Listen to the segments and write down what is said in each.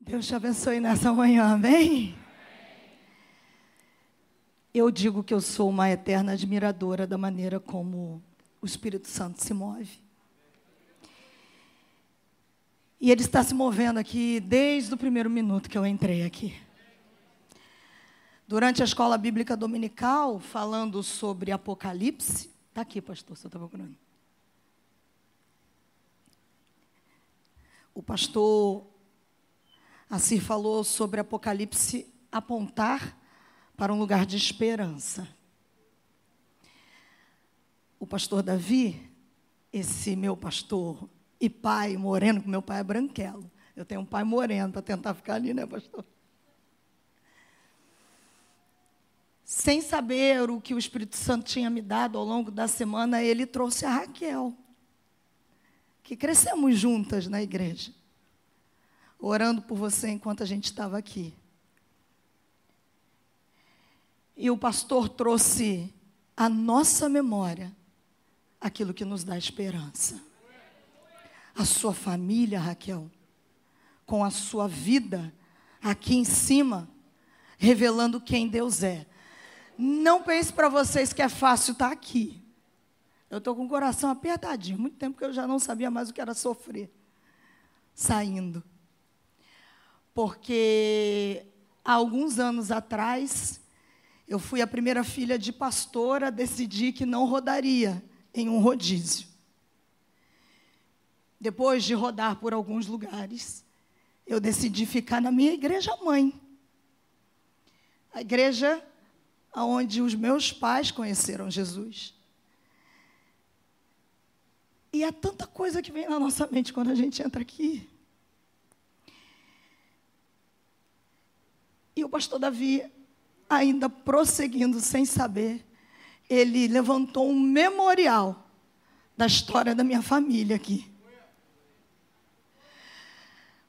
Deus te abençoe nessa manhã, amém? Eu digo que eu sou uma eterna admiradora da maneira como o Espírito Santo se move. E ele está se movendo aqui desde o primeiro minuto que eu entrei aqui. Durante a escola bíblica dominical, falando sobre Apocalipse, está aqui, pastor, você está procurando. O pastor Assim falou sobre Apocalipse apontar para um lugar de esperança. O pastor Davi, esse meu pastor e pai moreno, que meu pai é branquelo. Eu tenho um pai moreno para tentar ficar ali, né, pastor? Sem saber o que o Espírito Santo tinha me dado ao longo da semana, ele trouxe a Raquel, que crescemos juntas na igreja orando por você enquanto a gente estava aqui. E o pastor trouxe à nossa memória aquilo que nos dá esperança. A sua família, Raquel, com a sua vida aqui em cima, revelando quem Deus é. Não pense para vocês que é fácil estar tá aqui. Eu estou com o coração apertadinho. Muito tempo que eu já não sabia mais o que era sofrer. Saindo porque há alguns anos atrás, eu fui a primeira filha de pastora, decidi que não rodaria em um rodízio. Depois de rodar por alguns lugares, eu decidi ficar na minha igreja mãe. A igreja onde os meus pais conheceram Jesus. E há tanta coisa que vem na nossa mente quando a gente entra aqui. E o pastor Davi, ainda prosseguindo sem saber, ele levantou um memorial da história da minha família aqui.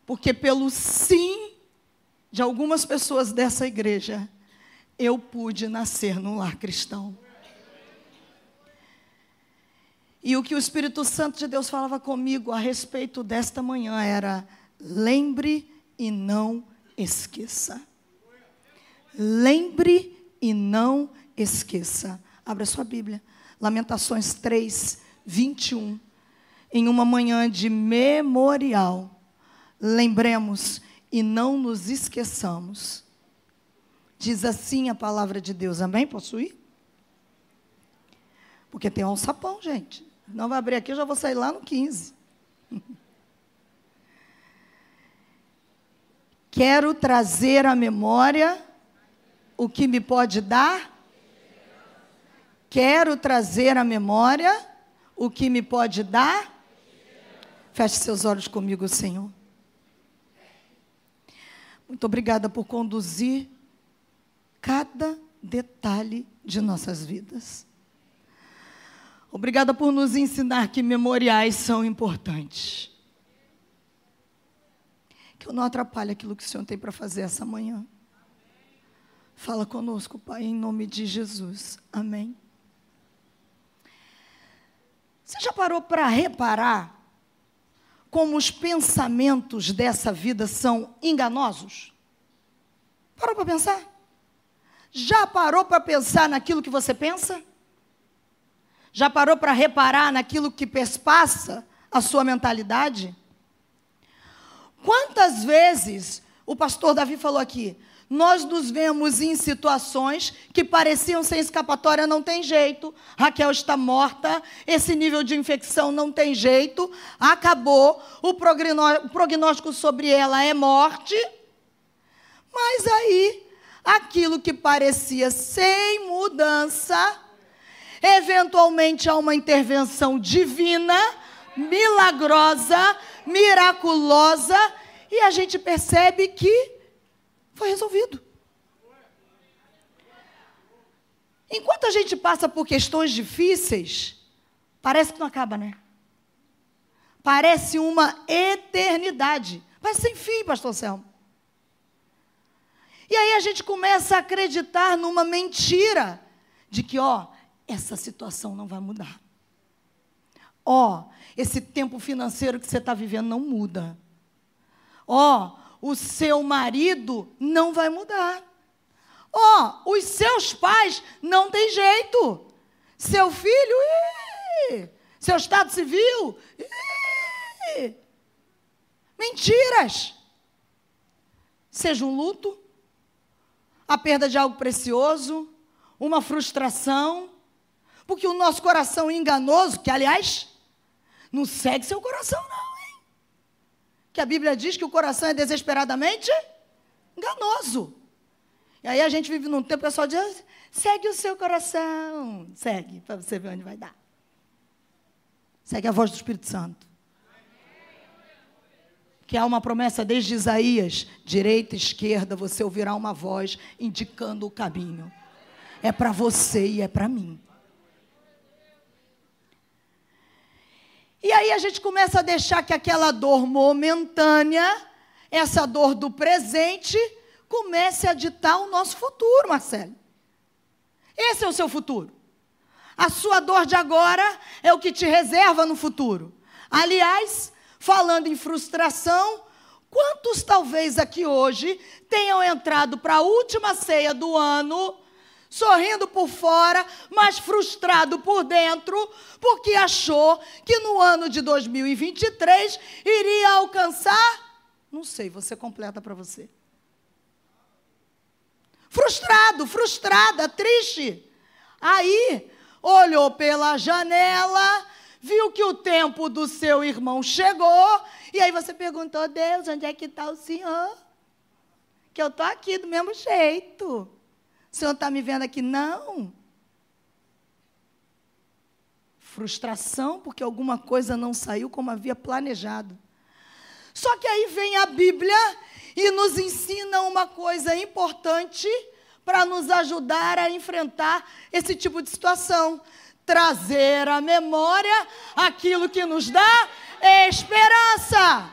Porque pelo sim de algumas pessoas dessa igreja, eu pude nascer num lar cristão. E o que o Espírito Santo de Deus falava comigo a respeito desta manhã era: lembre e não esqueça. Lembre e não esqueça. Abra sua Bíblia. Lamentações 3, 21. Em uma manhã de memorial, lembremos e não nos esqueçamos. Diz assim a palavra de Deus. Amém? Posso ir? Porque tem um sapão, gente. Não vai abrir aqui, eu já vou sair lá no 15. Quero trazer à memória o que me pode dar? Quero trazer à memória o que me pode dar? Feche seus olhos comigo, Senhor. Muito obrigada por conduzir cada detalhe de nossas vidas. Obrigada por nos ensinar que memoriais são importantes. Que eu não atrapalhe aquilo que o Senhor tem para fazer essa manhã. Fala conosco, Pai, em nome de Jesus. Amém. Você já parou para reparar como os pensamentos dessa vida são enganosos? Parou para pensar? Já parou para pensar naquilo que você pensa? Já parou para reparar naquilo que perspassa a sua mentalidade? Quantas vezes o pastor Davi falou aqui: nós nos vemos em situações que pareciam sem escapatória, não tem jeito. Raquel está morta, esse nível de infecção não tem jeito, acabou, o prognóstico sobre ela é morte. Mas aí, aquilo que parecia sem mudança, eventualmente há uma intervenção divina, milagrosa, miraculosa, e a gente percebe que foi resolvido. Enquanto a gente passa por questões difíceis, parece que não acaba, né? Parece uma eternidade. Mas sem fim, pastor Selmo. E aí a gente começa a acreditar numa mentira de que, ó, essa situação não vai mudar. Ó, esse tempo financeiro que você está vivendo não muda. Ó, o seu marido não vai mudar. Ó, oh, os seus pais não tem jeito. Seu filho, ih, seu estado civil, ih, mentiras. Seja um luto, a perda de algo precioso, uma frustração, porque o nosso coração enganoso, que aliás, não segue seu coração, não? Que a Bíblia diz que o coração é desesperadamente enganoso. E aí a gente vive num tempo, o pessoal diz, segue o seu coração. Segue, para você ver onde vai dar. Segue a voz do Espírito Santo. Que há uma promessa desde Isaías: direita, esquerda, você ouvirá uma voz indicando o caminho. É para você e é para mim. E aí a gente começa a deixar que aquela dor momentânea, essa dor do presente, comece a ditar o nosso futuro, Marcelo. Esse é o seu futuro. A sua dor de agora é o que te reserva no futuro. Aliás, falando em frustração, quantos talvez aqui hoje tenham entrado para a última ceia do ano, sorrindo por fora, mas frustrado por dentro, porque achou que no ano de 2023 iria alcançar? Não sei, você completa para você frustrado, frustrada, triste. Aí, olhou pela janela, viu que o tempo do seu irmão chegou, e aí você perguntou: Deus, onde é que está o senhor? Que eu estou aqui do mesmo jeito. O senhor está me vendo aqui? Não. Frustração porque alguma coisa não saiu como havia planejado. Só que aí vem a Bíblia e nos ensina uma coisa importante para nos ajudar a enfrentar esse tipo de situação. Trazer à memória aquilo que nos dá esperança.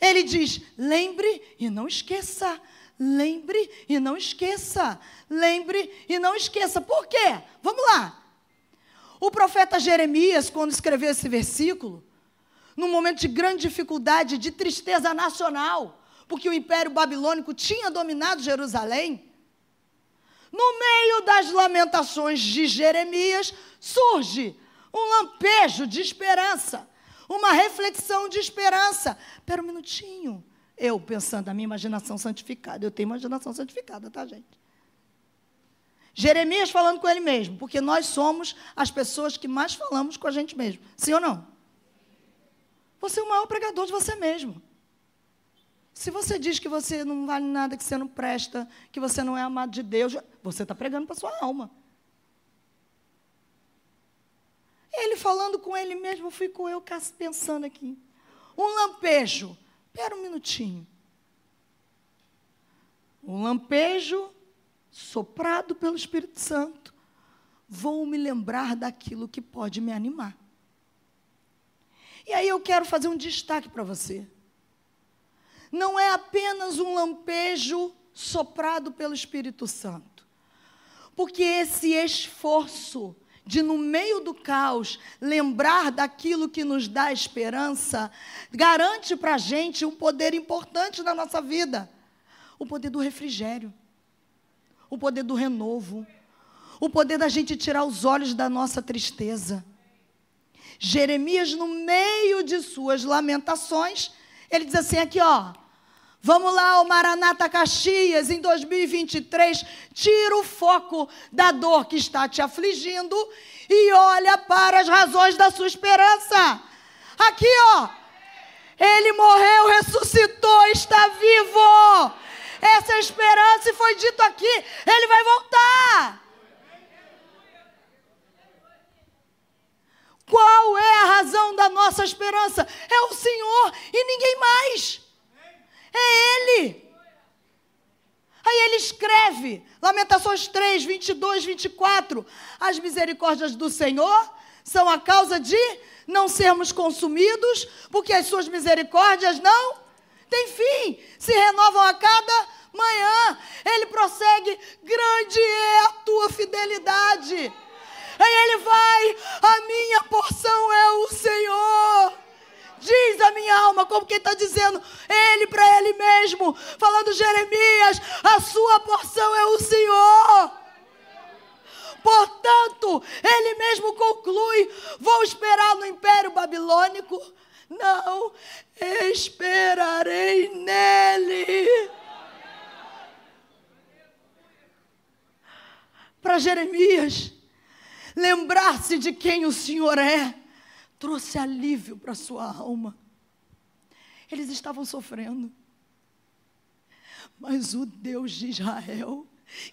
Ele diz: lembre e não esqueça. Lembre e não esqueça. Lembre e não esqueça. Por quê? Vamos lá. O profeta Jeremias, quando escreveu esse versículo, num momento de grande dificuldade, de tristeza nacional, porque o Império Babilônico tinha dominado Jerusalém. No meio das lamentações de Jeremias, surge um lampejo de esperança, uma reflexão de esperança. Espera um minutinho. Eu, pensando na minha imaginação santificada, eu tenho imaginação santificada, tá, gente? Jeremias falando com ele mesmo, porque nós somos as pessoas que mais falamos com a gente mesmo. Sim ou não? Você é o maior pregador de você mesmo. Se você diz que você não vale nada, que você não presta, que você não é amado de Deus, você está pregando para sua alma. Ele falando com ele mesmo, fico eu pensando aqui. Um lampejo. Espera um minutinho. Um lampejo soprado pelo Espírito Santo. Vou me lembrar daquilo que pode me animar. E aí eu quero fazer um destaque para você. Não é apenas um lampejo soprado pelo Espírito Santo. Porque esse esforço de, no meio do caos, lembrar daquilo que nos dá esperança, garante para a gente um poder importante na nossa vida: o poder do refrigério, o poder do renovo, o poder da gente tirar os olhos da nossa tristeza. Jeremias, no meio de suas lamentações, ele diz assim: aqui, ó. Vamos lá, o Maranata Caxias, em 2023, tira o foco da dor que está te afligindo e olha para as razões da sua esperança. Aqui, ó. Ele morreu, ressuscitou, está vivo. Essa esperança e foi dito aqui, ele vai voltar. Qual é a razão da nossa esperança? É o Senhor e ninguém mais. É Ele. Aí ele escreve, Lamentações 3, 22, 24: As misericórdias do Senhor são a causa de não sermos consumidos, porque as suas misericórdias não têm fim, se renovam a cada manhã. Ele prossegue: grande é a tua fidelidade. Aí ele vai, a minha porção é o Senhor. Diz a minha alma, como quem está dizendo, ele para ele mesmo, falando Jeremias, a sua porção é o Senhor. Portanto, ele mesmo conclui: vou esperar no império babilônico? Não, esperarei nele. Para Jeremias, lembrar-se de quem o Senhor é, trouxe alívio para sua alma. Eles estavam sofrendo. Mas o Deus de Israel,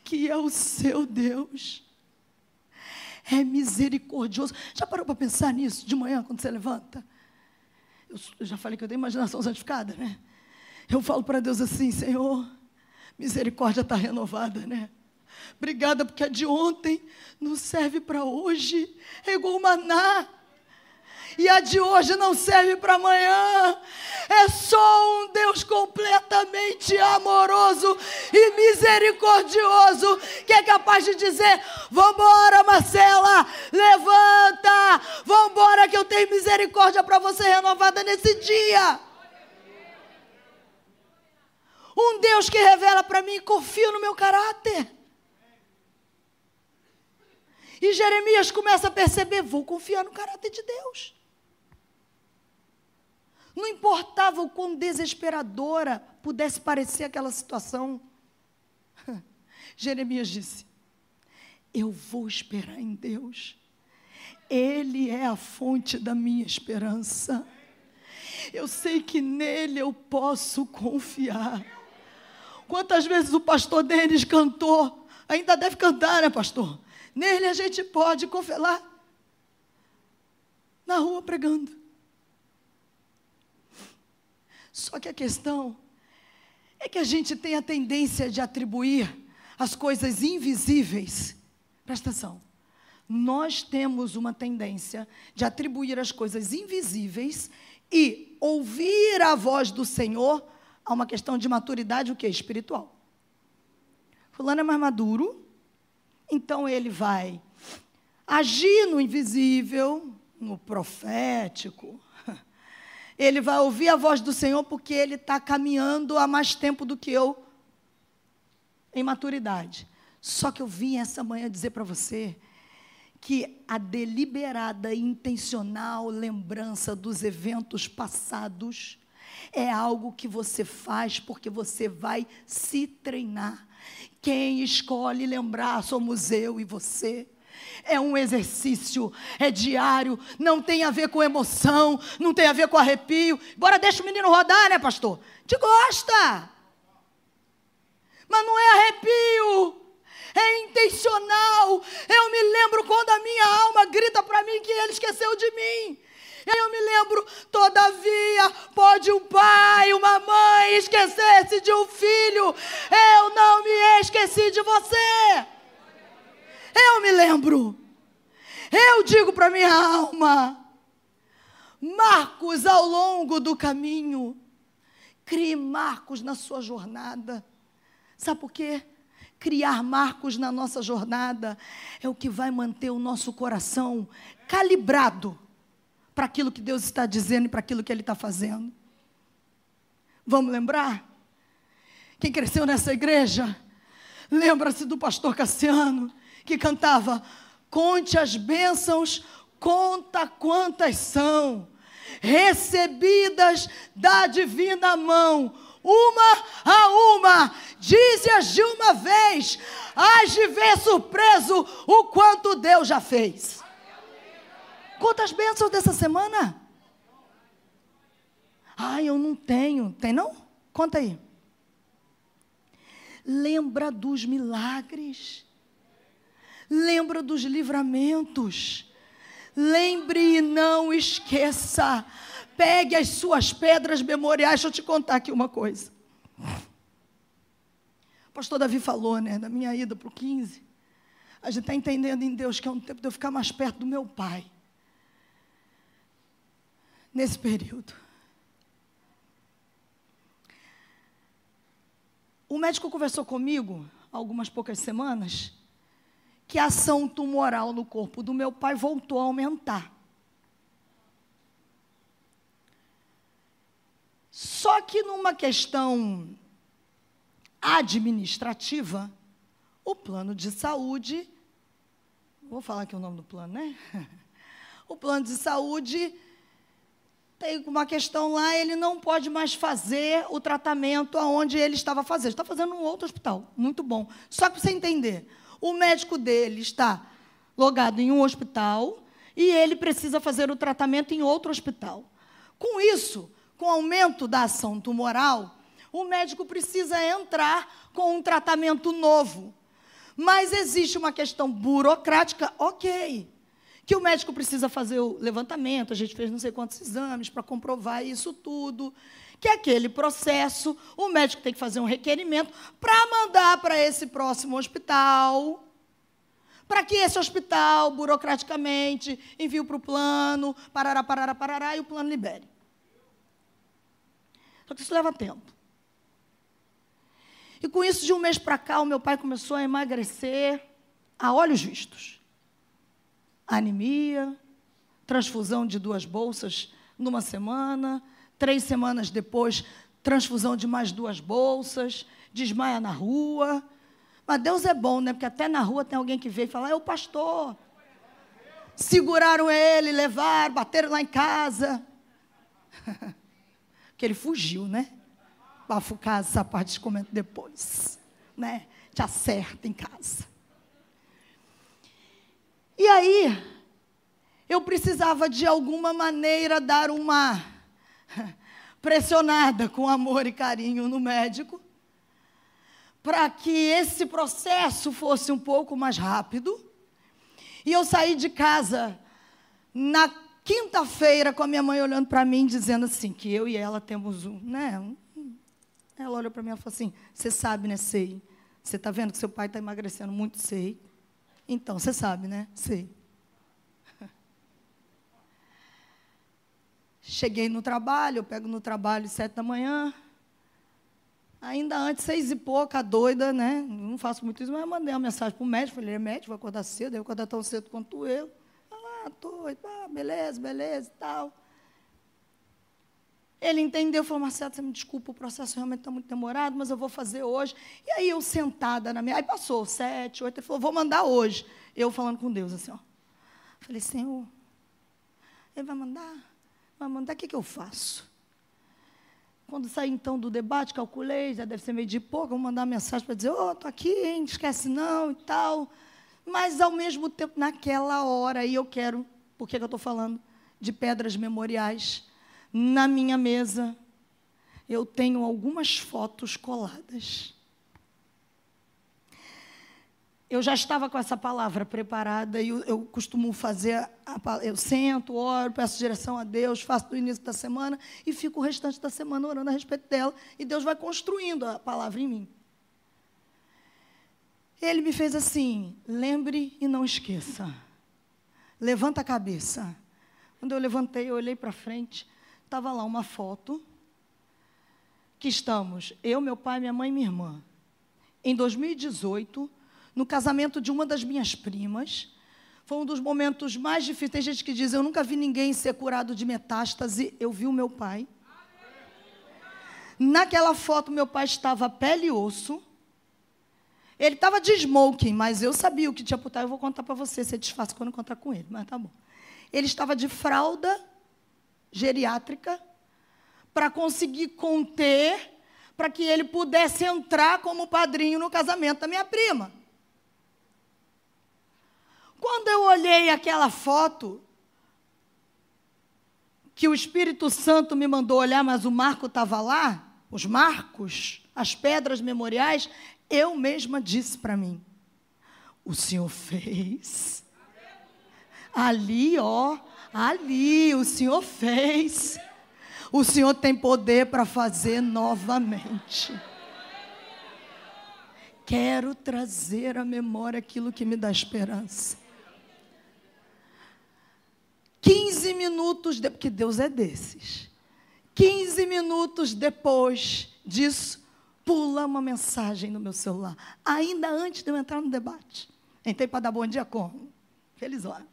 que é o seu Deus, é misericordioso. Já parou para pensar nisso de manhã, quando você levanta? Eu já falei que eu tenho imaginação santificada, né? Eu falo para Deus assim, Senhor, misericórdia está renovada, né? Obrigada, porque a de ontem não serve para hoje. É igual maná. E a de hoje não serve para amanhã. É só um Deus completamente amoroso e misericordioso que é capaz de dizer: Vambora, Marcela, levanta, vambora, que eu tenho misericórdia para você renovada nesse dia. Um Deus que revela para mim: confio no meu caráter. E Jeremias começa a perceber: vou confiar no caráter de Deus. Não importava o quão desesperadora pudesse parecer aquela situação. Jeremias disse: Eu vou esperar em Deus. Ele é a fonte da minha esperança. Eu sei que nele eu posso confiar. Quantas vezes o pastor Denis cantou? Ainda deve cantar, né, pastor? Nele a gente pode confiar. Na rua pregando. Só que a questão é que a gente tem a tendência de atribuir as coisas invisíveis. Presta atenção. Nós temos uma tendência de atribuir as coisas invisíveis e ouvir a voz do Senhor a uma questão de maturidade, o que é espiritual. Fulano é mais maduro, então ele vai agir no invisível, no profético. Ele vai ouvir a voz do Senhor porque ele está caminhando há mais tempo do que eu em maturidade. Só que eu vim essa manhã dizer para você que a deliberada e intencional lembrança dos eventos passados é algo que você faz porque você vai se treinar. Quem escolhe lembrar somos eu e você. É um exercício, é diário, não tem a ver com emoção, não tem a ver com arrepio. Bora, deixa o menino rodar, né, pastor? Te gosta. Mas não é arrepio, é intencional. Eu me lembro quando a minha alma grita para mim que ele esqueceu de mim. Eu me lembro, todavia, pode um pai, uma mãe esquecer-se de um filho. Eu não me esqueci de você. Eu me lembro. Eu digo para minha alma, marcos ao longo do caminho. Crie marcos na sua jornada. Sabe por quê? Criar marcos na nossa jornada é o que vai manter o nosso coração calibrado para aquilo que Deus está dizendo e para aquilo que Ele está fazendo. Vamos lembrar? Quem cresceu nessa igreja, lembra-se do pastor Cassiano, que cantava: Conte as bênçãos, conta quantas são, recebidas da divina mão, uma a uma, dize-as de uma vez, hás de ver surpreso o quanto Deus já fez. Quantas bênçãos dessa semana? Ai, eu não tenho. Tem não? Conta aí. Lembra dos milagres. Lembra dos livramentos. Lembre e não esqueça. Pegue as suas pedras memoriais. Deixa eu te contar aqui uma coisa. O pastor Davi falou, né, da minha ida para o 15. A gente está entendendo em Deus que é um tempo de eu ficar mais perto do meu pai nesse período. O médico conversou comigo algumas poucas semanas que a ação tumoral no corpo do meu pai voltou a aumentar. Só que numa questão administrativa, o plano de saúde, vou falar aqui o nome do plano, né? O plano de saúde tem uma questão lá, ele não pode mais fazer o tratamento aonde ele estava fazendo. Está fazendo um outro hospital, muito bom. Só para você entender, o médico dele está logado em um hospital e ele precisa fazer o tratamento em outro hospital. Com isso, com o aumento da ação tumoral, o médico precisa entrar com um tratamento novo. Mas existe uma questão burocrática, ok. Que o médico precisa fazer o levantamento, a gente fez não sei quantos exames para comprovar isso tudo. Que aquele processo, o médico tem que fazer um requerimento para mandar para esse próximo hospital. Para que esse hospital, burocraticamente, envie para o plano, parará, parará, parará, e o plano libere. Só que isso leva tempo. E com isso, de um mês para cá, o meu pai começou a emagrecer a olhos vistos. Anemia, transfusão de duas bolsas numa semana, três semanas depois, transfusão de mais duas bolsas, desmaia na rua. Mas Deus é bom, né? Porque até na rua tem alguém que veio e fala: é o pastor. Seguraram ele, levaram, bateram lá em casa. que ele fugiu, né? Bafucar essa parte comento depois, né? Te acerta em casa. E aí, eu precisava de alguma maneira dar uma pressionada com amor e carinho no médico, para que esse processo fosse um pouco mais rápido. E eu saí de casa na quinta-feira com a minha mãe olhando para mim, dizendo assim, que eu e ela temos um, né? Ela olhou para mim e falou assim: Você sabe, né? Sei. Você está vendo que seu pai está emagrecendo muito? Sei. Então, você sabe, né? Sei. Cheguei no trabalho, eu pego no trabalho sete da manhã. Ainda antes, seis e pouca, doida, né? Não faço muito isso, mas eu mandei uma mensagem para o médico. Falei, é médico, vai acordar cedo, eu vou acordar tão cedo quanto eu estou, ah, beleza, beleza e tal. Ele entendeu, falou, Marcelo, você me desculpa, o processo realmente está muito demorado, mas eu vou fazer hoje. E aí eu sentada na minha. Aí passou sete, oito, ele falou, vou mandar hoje. Eu falando com Deus assim, ó. Falei, Senhor, ele vai mandar? Vai mandar, o que, que eu faço? Quando saí então do debate, calculei, já deve ser meio de pouco, vou mandar uma mensagem para dizer, ô, oh, estou aqui, hein, esquece não e tal. Mas, ao mesmo tempo, naquela hora, e eu quero, por que eu estou falando de pedras memoriais? Na minha mesa, eu tenho algumas fotos coladas. Eu já estava com essa palavra preparada e eu, eu costumo fazer, a, eu sento, oro, peço direção a Deus, faço do início da semana e fico o restante da semana orando a respeito dela e Deus vai construindo a palavra em mim. Ele me fez assim: lembre e não esqueça. Levanta a cabeça. Quando eu levantei, eu olhei para frente, estava lá uma foto que estamos, eu, meu pai, minha mãe e minha irmã. Em 2018, no casamento de uma das minhas primas, foi um dos momentos mais difíceis. Tem gente que diz: Eu nunca vi ninguém ser curado de metástase. Eu vi o meu pai. Naquela foto, meu pai estava pele e osso. Ele estava de smoking, mas eu sabia o que tinha por. Eu vou contar para você, se desfácil quando encontrar com ele, mas tá bom. Ele estava de fralda geriátrica para conseguir conter, para que ele pudesse entrar como padrinho no casamento da minha prima. Quando eu olhei aquela foto, que o Espírito Santo me mandou olhar, mas o Marco estava lá, os marcos, as pedras memoriais, eu mesma disse para mim: o Senhor fez. Ali, ó, ali, o Senhor fez. O Senhor tem poder para fazer novamente. Quero trazer à memória aquilo que me dá esperança. 15 minutos, de, porque Deus é desses. 15 minutos depois disso, pula uma mensagem no meu celular, ainda antes de eu entrar no debate. Entrei para dar bom dia como? Feliz hora.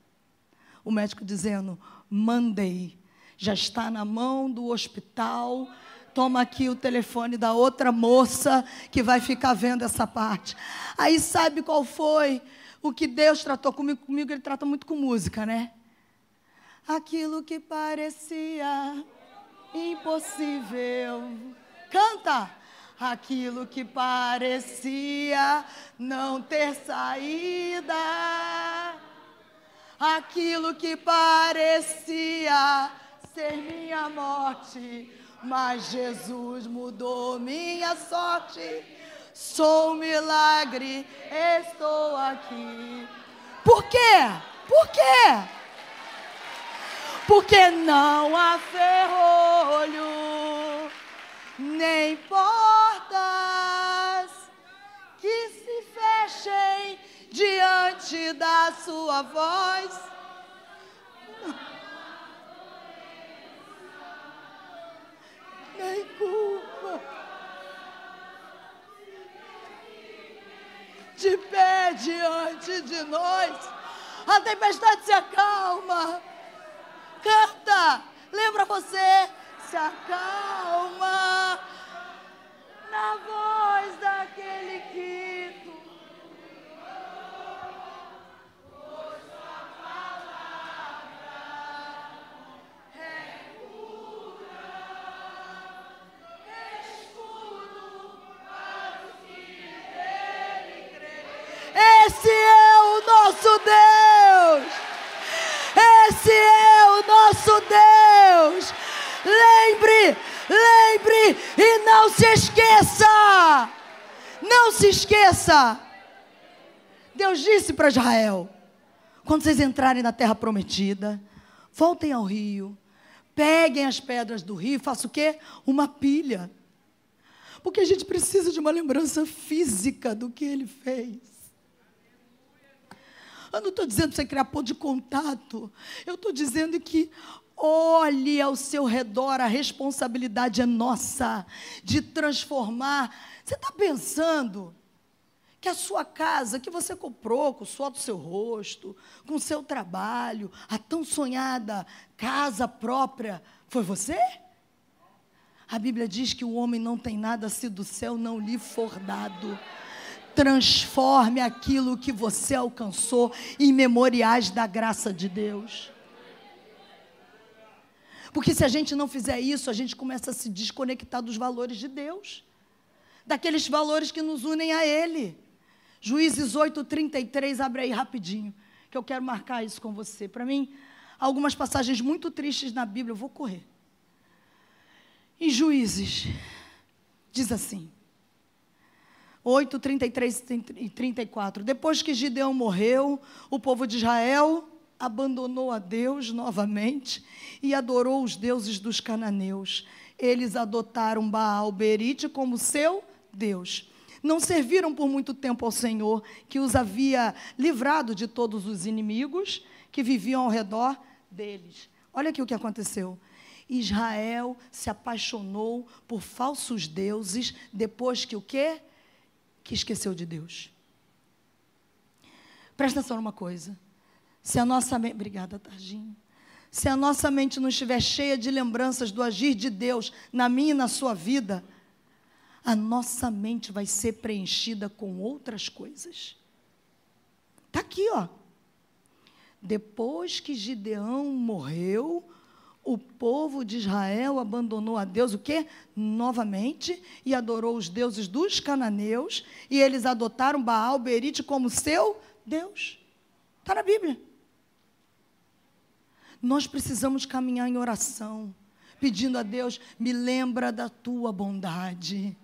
O médico dizendo: mandei, já está na mão do hospital Toma aqui o telefone da outra moça que vai ficar vendo essa parte. Aí sabe qual foi o que Deus tratou comigo? Comigo ele trata muito com música, né? Aquilo que parecia impossível. Canta! Aquilo que parecia não ter saída. Aquilo que parecia ser minha morte. Mas Jesus mudou minha sorte. Sou um milagre, estou aqui. Por quê? Por quê? Porque não há ferrolho, nem portas que se fechem diante da sua voz. Nem culpa. De pé diante de nós. A tempestade se acalma. Canta. Lembra você? Se acalma na voz daquele que tu Esse é o nosso Deus. Esse é nosso Deus. Lembre, lembre e não se esqueça. Não se esqueça. Deus disse para Israel: quando vocês entrarem na terra prometida, voltem ao rio, peguem as pedras do rio façam o quê? Uma pilha. Porque a gente precisa de uma lembrança física do que ele fez. Eu não estou dizendo para você criar ponto de contato. Eu estou dizendo que olhe ao seu redor, a responsabilidade é nossa de transformar. Você está pensando que a sua casa, que você comprou com o suor do seu rosto, com o seu trabalho, a tão sonhada casa própria, foi você? A Bíblia diz que o homem não tem nada se do céu não lhe for dado transforme aquilo que você alcançou em memoriais da graça de Deus. Porque se a gente não fizer isso, a gente começa a se desconectar dos valores de Deus, daqueles valores que nos unem a Ele. Juízes 8:33, abre aí rapidinho, que eu quero marcar isso com você. Para mim, algumas passagens muito tristes na Bíblia, eu vou correr. Em Juízes, diz assim: 8, 33 e 34. Depois que Gideão morreu, o povo de Israel abandonou a Deus novamente e adorou os deuses dos cananeus. Eles adotaram Baal Berite como seu Deus. Não serviram por muito tempo ao Senhor, que os havia livrado de todos os inimigos que viviam ao redor deles. Olha aqui o que aconteceu. Israel se apaixonou por falsos deuses depois que o quê? Que esqueceu de Deus. Presta atenção numa coisa. Se a nossa mente. Obrigada, Tardinho. Se a nossa mente não estiver cheia de lembranças do agir de Deus na minha e na sua vida, a nossa mente vai ser preenchida com outras coisas. Está aqui, ó. Depois que Gideão morreu, o povo de Israel abandonou a Deus o quê? Novamente, e adorou os deuses dos cananeus, e eles adotaram Baal Berite como seu Deus. Está na Bíblia. Nós precisamos caminhar em oração, pedindo a Deus, me lembra da tua bondade,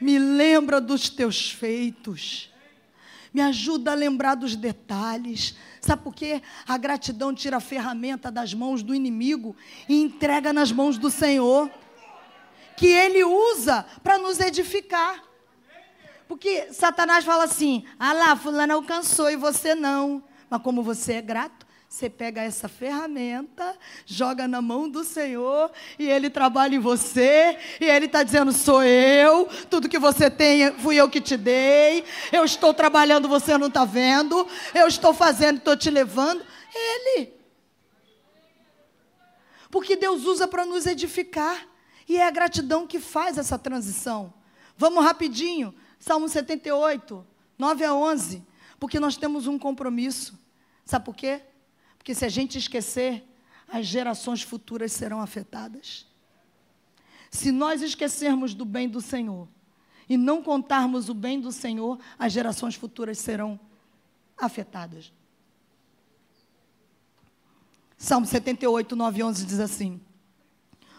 me lembra dos teus feitos me ajuda a lembrar dos detalhes. Sabe por quê? A gratidão tira a ferramenta das mãos do inimigo e entrega nas mãos do Senhor, que ele usa para nos edificar. Porque Satanás fala assim: ah lá, fulano alcançou e você não. Mas como você é grato, você pega essa ferramenta, joga na mão do Senhor e Ele trabalha em você. E Ele está dizendo: sou eu, tudo que você tem fui eu que te dei. Eu estou trabalhando, você não está vendo. Eu estou fazendo, estou te levando. Ele. Porque Deus usa para nos edificar. E é a gratidão que faz essa transição. Vamos rapidinho. Salmo 78, 9 a 11. Porque nós temos um compromisso. Sabe por quê? Porque se a gente esquecer, as gerações futuras serão afetadas. Se nós esquecermos do bem do Senhor e não contarmos o bem do Senhor, as gerações futuras serão afetadas. Salmo 78, 9 e 11 diz assim: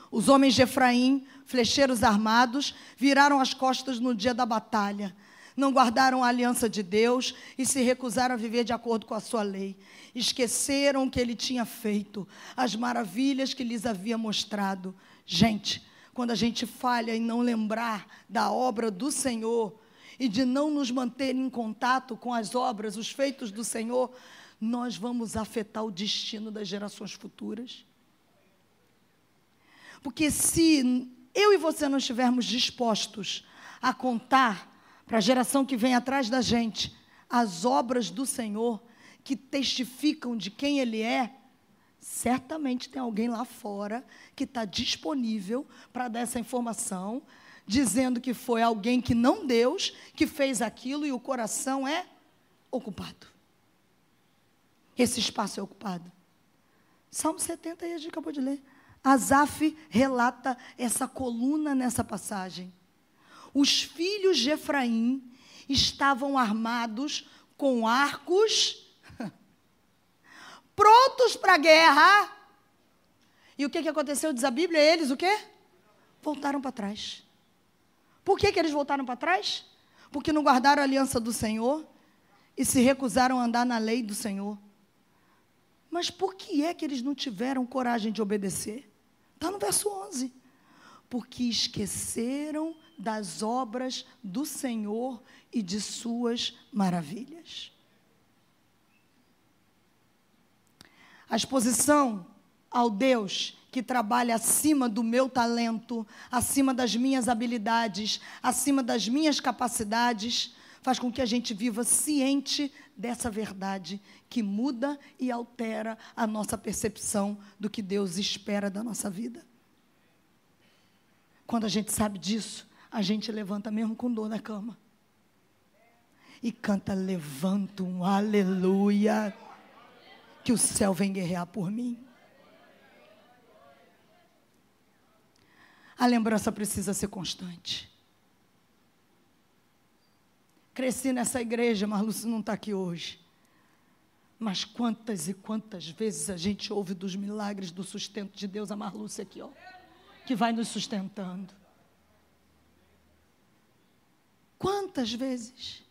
Os homens de Efraim, flecheiros armados, viraram as costas no dia da batalha não guardaram a aliança de Deus e se recusaram a viver de acordo com a sua lei. Esqueceram o que ele tinha feito, as maravilhas que lhes havia mostrado. Gente, quando a gente falha em não lembrar da obra do Senhor e de não nos manter em contato com as obras, os feitos do Senhor, nós vamos afetar o destino das gerações futuras. Porque se eu e você não estivermos dispostos a contar para a geração que vem atrás da gente, as obras do Senhor que testificam de quem Ele é, certamente tem alguém lá fora que está disponível para dar essa informação, dizendo que foi alguém que não Deus que fez aquilo e o coração é ocupado. Esse espaço é ocupado. Salmo 70 aí a gente acabou de ler. Asaf relata essa coluna nessa passagem os filhos de Efraim estavam armados com arcos, prontos para a guerra. E o que, que aconteceu? Diz a Bíblia, eles o quê? Voltaram para trás. Por que, que eles voltaram para trás? Porque não guardaram a aliança do Senhor e se recusaram a andar na lei do Senhor. Mas por que é que eles não tiveram coragem de obedecer? Está no verso 11. Porque esqueceram das obras do Senhor e de suas maravilhas. A exposição ao Deus que trabalha acima do meu talento, acima das minhas habilidades, acima das minhas capacidades, faz com que a gente viva ciente dessa verdade que muda e altera a nossa percepção do que Deus espera da nossa vida. Quando a gente sabe disso, a gente levanta mesmo com dor na cama. E canta, levanta um aleluia, que o céu vem guerrear por mim. A lembrança precisa ser constante. Cresci nessa igreja, mas Lúcio não está aqui hoje. Mas quantas e quantas vezes a gente ouve dos milagres do sustento de Deus, a Marlúcia aqui, ó, que vai nos sustentando. Quantas vezes?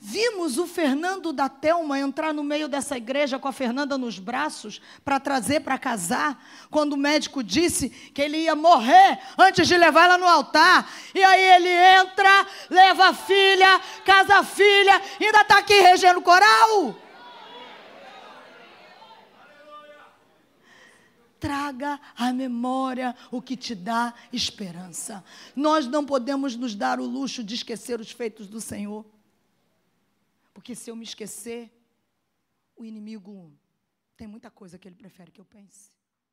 Vimos o Fernando da Telma entrar no meio dessa igreja com a Fernanda nos braços para trazer para casar, quando o médico disse que ele ia morrer antes de levá-la no altar. E aí ele entra, leva a filha, casa a filha, ainda está aqui regendo coral. Traga à memória o que te dá esperança. Nós não podemos nos dar o luxo de esquecer os feitos do Senhor. Porque se eu me esquecer, o inimigo tem muita coisa que ele prefere que eu pense.